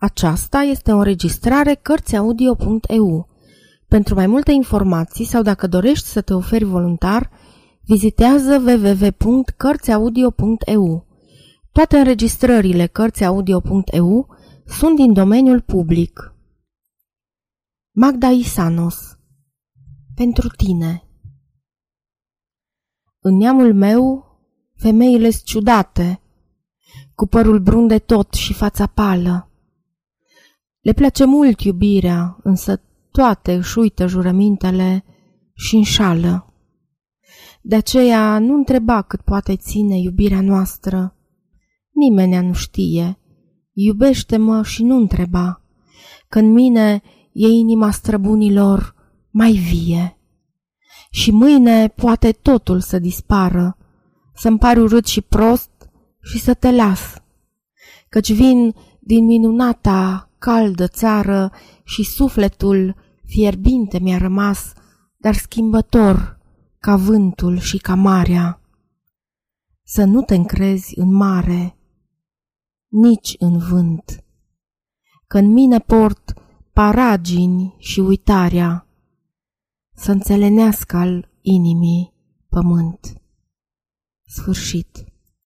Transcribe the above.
Aceasta este o înregistrare Cărțiaudio.eu. Pentru mai multe informații sau dacă dorești să te oferi voluntar, vizitează www.cărțiaudio.eu. Toate înregistrările Cărțiaudio.eu sunt din domeniul public. Magda Isanos Pentru tine În neamul meu, femeile ciudate, cu părul brun de tot și fața pală. Le place mult iubirea, însă toate își uită jurămintele și înșală. De aceea nu întreba cât poate ține iubirea noastră. Nimeni nu știe. Iubește-mă și nu întreba, că în mine e inima străbunilor mai vie. Și mâine poate totul să dispară, să-mi pari urât și prost și să te las, căci vin din minunata, caldă țară și sufletul fierbinte mi-a rămas, dar schimbător ca vântul și ca marea. Să nu te încrezi în mare, nici în vânt, că în mine port paragini și uitarea, să înțelenească al inimii pământ. Sfârșit.